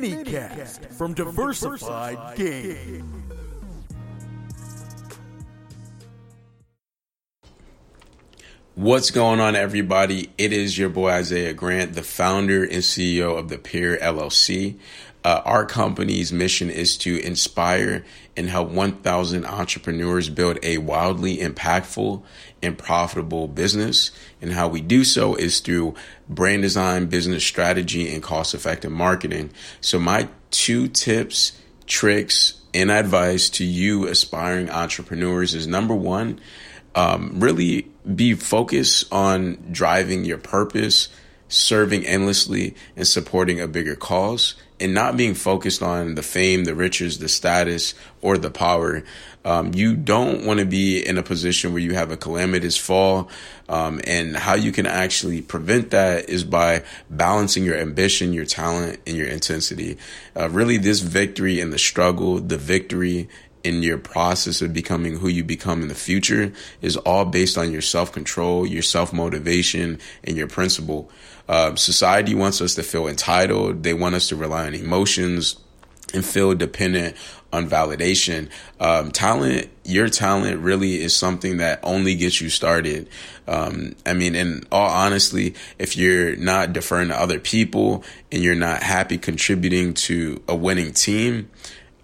mini cast from Diversified Game. What's going on, everybody? It is your boy Isaiah Grant, the founder and CEO of the Peer LLC. Uh, our company's mission is to inspire and help 1,000 entrepreneurs build a wildly impactful and profitable business. And how we do so is through brand design, business strategy, and cost effective marketing. So, my two tips, tricks, and advice to you aspiring entrepreneurs is number one, um, really be focused on driving your purpose, serving endlessly, and supporting a bigger cause, and not being focused on the fame, the riches, the status, or the power. Um, you don't want to be in a position where you have a calamitous fall. Um, and how you can actually prevent that is by balancing your ambition, your talent, and your intensity. Uh, really, this victory in the struggle, the victory in your process of becoming who you become in the future is all based on your self control, your self motivation, and your principle. Uh, society wants us to feel entitled. They want us to rely on emotions and feel dependent on validation. Um, talent, your talent really is something that only gets you started. Um, I mean, in all honestly, if you're not deferring to other people and you're not happy contributing to a winning team,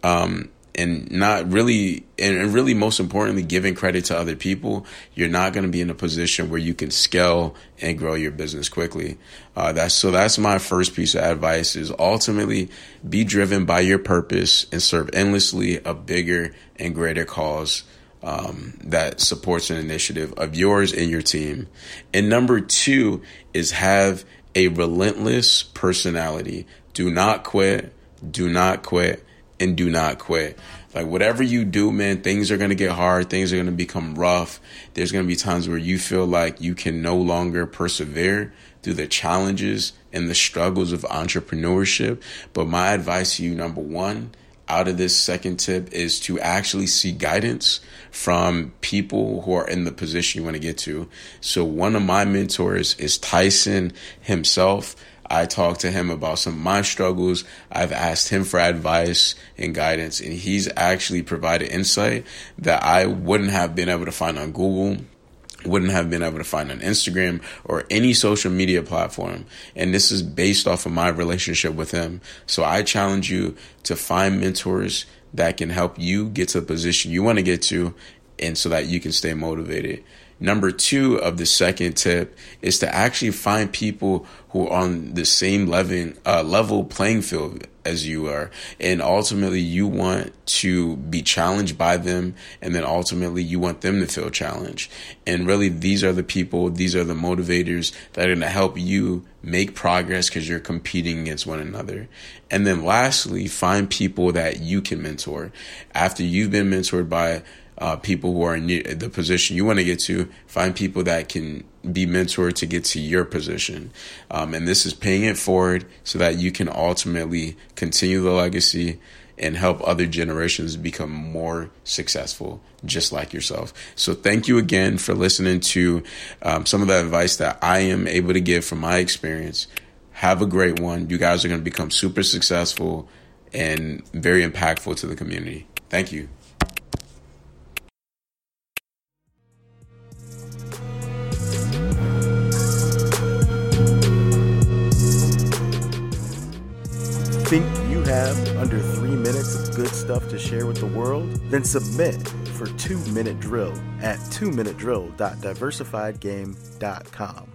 um, and not really and really most importantly giving credit to other people you're not going to be in a position where you can scale and grow your business quickly. Uh, that's so that's my first piece of advice is ultimately be driven by your purpose and serve endlessly a bigger and greater cause um, that supports an initiative of yours and your team. And number two is have a relentless personality. Do not quit. Do not quit and do not quit. Like whatever you do, man, things are going to get hard. Things are going to become rough. There's going to be times where you feel like you can no longer persevere through the challenges and the struggles of entrepreneurship. But my advice to you, number one, out of this second tip is to actually seek guidance from people who are in the position you want to get to. So one of my mentors is Tyson himself. I talked to him about some of my struggles. I've asked him for advice and guidance, and he's actually provided insight that I wouldn't have been able to find on Google wouldn't have been able to find on Instagram or any social media platform. And this is based off of my relationship with him. So I challenge you to find mentors that can help you get to the position you want to get to and so that you can stay motivated. Number two of the second tip is to actually find people who are on the same level, uh, level playing field as you are. And ultimately, you want to be challenged by them. And then ultimately, you want them to feel challenged. And really, these are the people, these are the motivators that are going to help you make progress because you're competing against one another. And then lastly, find people that you can mentor. After you've been mentored by uh, people who are in the position you want to get to. Find people that can be mentored to get to your position. Um, and this is paying it forward so that you can ultimately continue the legacy and help other generations become more successful, just like yourself. So, thank you again for listening to um, some of the advice that I am able to give from my experience. Have a great one. You guys are going to become super successful and very impactful to the community. Thank you. Think you have under three minutes of good stuff to share with the world? Then submit for 2 Minute Drill at 2minutedrill.diversifiedgame.com.